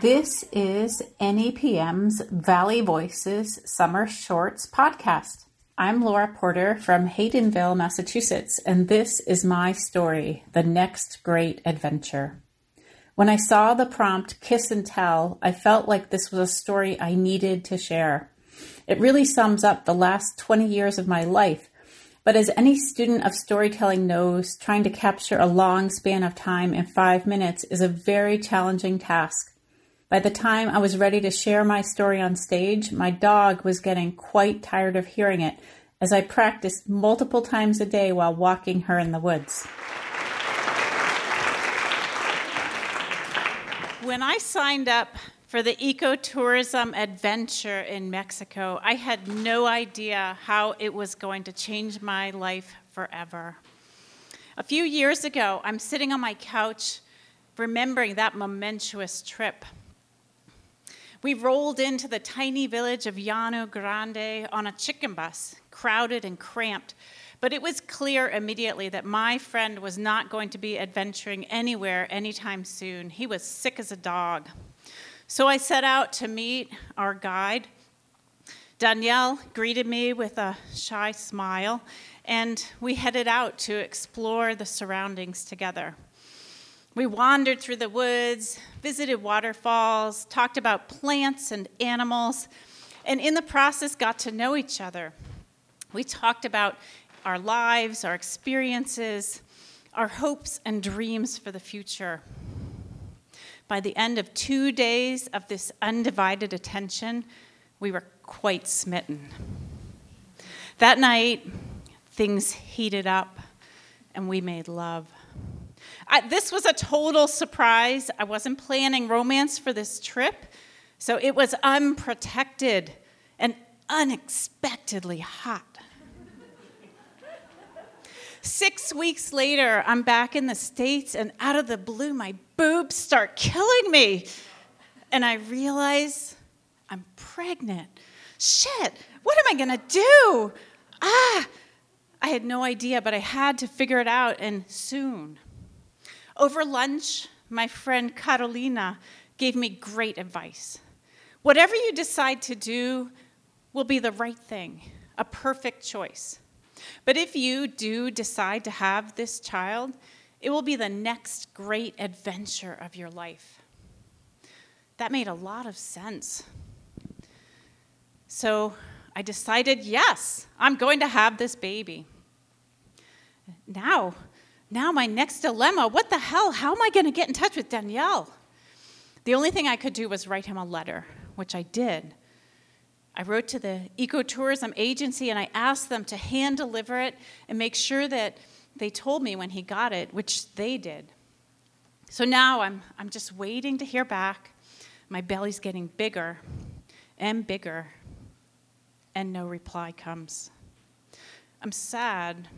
This is NEPM's Valley Voices Summer Shorts podcast. I'm Laura Porter from Haydenville, Massachusetts, and this is my story, The Next Great Adventure. When I saw the prompt Kiss and Tell, I felt like this was a story I needed to share. It really sums up the last 20 years of my life, but as any student of storytelling knows, trying to capture a long span of time in five minutes is a very challenging task. By the time I was ready to share my story on stage, my dog was getting quite tired of hearing it as I practiced multiple times a day while walking her in the woods. When I signed up for the ecotourism adventure in Mexico, I had no idea how it was going to change my life forever. A few years ago, I'm sitting on my couch remembering that momentous trip. We rolled into the tiny village of Llano Grande on a chicken bus, crowded and cramped. But it was clear immediately that my friend was not going to be adventuring anywhere anytime soon. He was sick as a dog. So I set out to meet our guide. Danielle greeted me with a shy smile, and we headed out to explore the surroundings together. We wandered through the woods, visited waterfalls, talked about plants and animals, and in the process got to know each other. We talked about our lives, our experiences, our hopes and dreams for the future. By the end of two days of this undivided attention, we were quite smitten. That night, things heated up and we made love. I, this was a total surprise. I wasn't planning romance for this trip, so it was unprotected and unexpectedly hot. Six weeks later, I'm back in the States, and out of the blue, my boobs start killing me. And I realize I'm pregnant. Shit, what am I gonna do? Ah, I had no idea, but I had to figure it out, and soon. Over lunch, my friend Carolina gave me great advice. Whatever you decide to do will be the right thing, a perfect choice. But if you do decide to have this child, it will be the next great adventure of your life. That made a lot of sense. So I decided, yes, I'm going to have this baby. Now, now, my next dilemma what the hell? How am I going to get in touch with Danielle? The only thing I could do was write him a letter, which I did. I wrote to the ecotourism agency and I asked them to hand deliver it and make sure that they told me when he got it, which they did. So now I'm, I'm just waiting to hear back. My belly's getting bigger and bigger, and no reply comes. I'm sad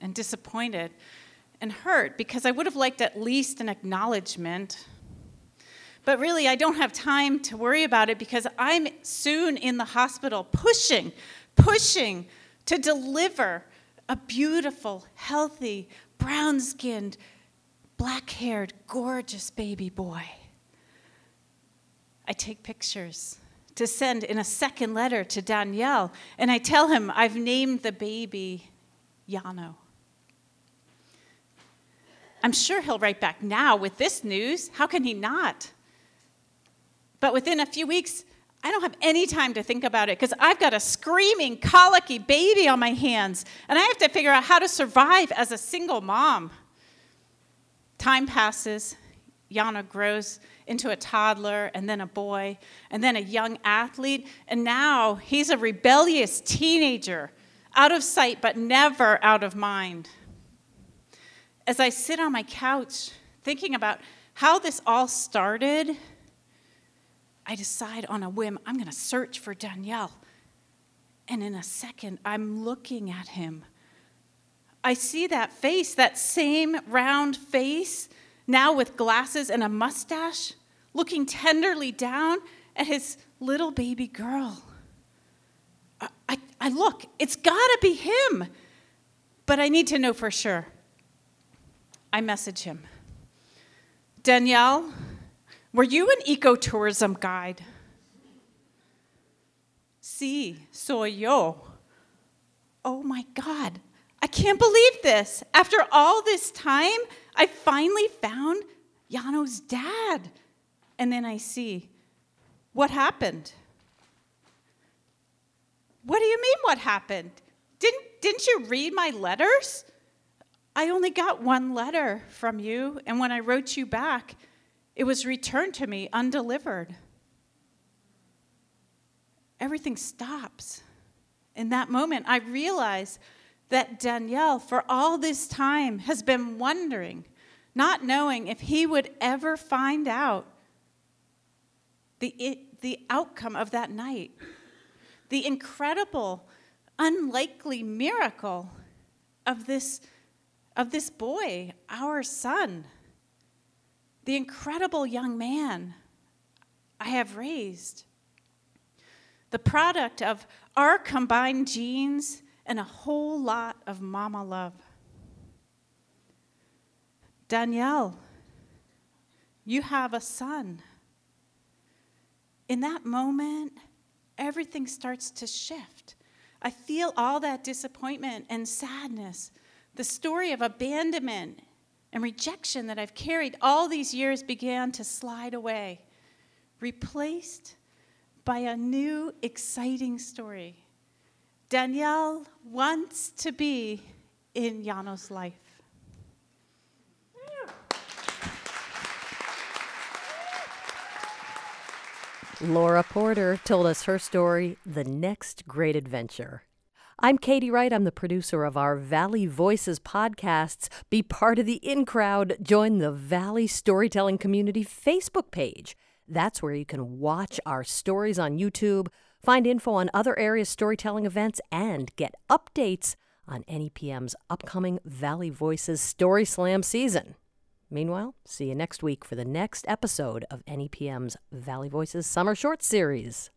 and disappointed and hurt because I would have liked at least an acknowledgement. But really, I don't have time to worry about it because I'm soon in the hospital pushing, pushing to deliver a beautiful, healthy, brown skinned, black haired, gorgeous baby boy. I take pictures to send in a second letter to Danielle, and I tell him I've named the baby Yano. I'm sure he'll write back now with this news. How can he not? But within a few weeks, I don't have any time to think about it because I've got a screaming, colicky baby on my hands, and I have to figure out how to survive as a single mom. Time passes, Yano grows into a toddler, and then a boy, and then a young athlete, and now he's a rebellious teenager, out of sight but never out of mind as I sit on my couch thinking about how this all started, I decide on a whim I'm going to search for Danielle. And in a second, I'm looking at him. I see that face, that same round face, now with glasses and a mustache, looking tenderly down at his little baby girl. I, I, I look, it's gotta be him, but I need to know for sure. I message him Danielle, Were you an ecotourism guide? Si, soy yo. Oh my God, I can't believe this. After all this time, I finally found Yano's dad. And then I see what happened. What do you mean, what happened? Didn't, didn't you read my letters? I only got one letter from you, and when I wrote you back, it was returned to me undelivered. Everything stops. In that moment, I realize that Danielle, for all this time, has been wondering, not knowing if he would ever find out the, the outcome of that night, the incredible, unlikely miracle of this, of this boy, our son, the incredible young man I have raised, the product of our combined genes and a whole lot of mama love. Danielle, you have a son. In that moment, everything starts to shift. I feel all that disappointment and sadness, the story of abandonment and rejection that I've carried all these years began to slide away, replaced by a new, exciting story Danielle wants to be in Yano's life. Laura Porter told us her story, The Next Great Adventure. I'm Katie Wright. I'm the producer of our Valley Voices podcasts. Be part of the in crowd. Join the Valley Storytelling Community Facebook page. That's where you can watch our stories on YouTube Find info on other area storytelling events and get updates on NEPM's upcoming Valley Voices Story Slam season. Meanwhile, see you next week for the next episode of NEPM's Valley Voices Summer Short Series.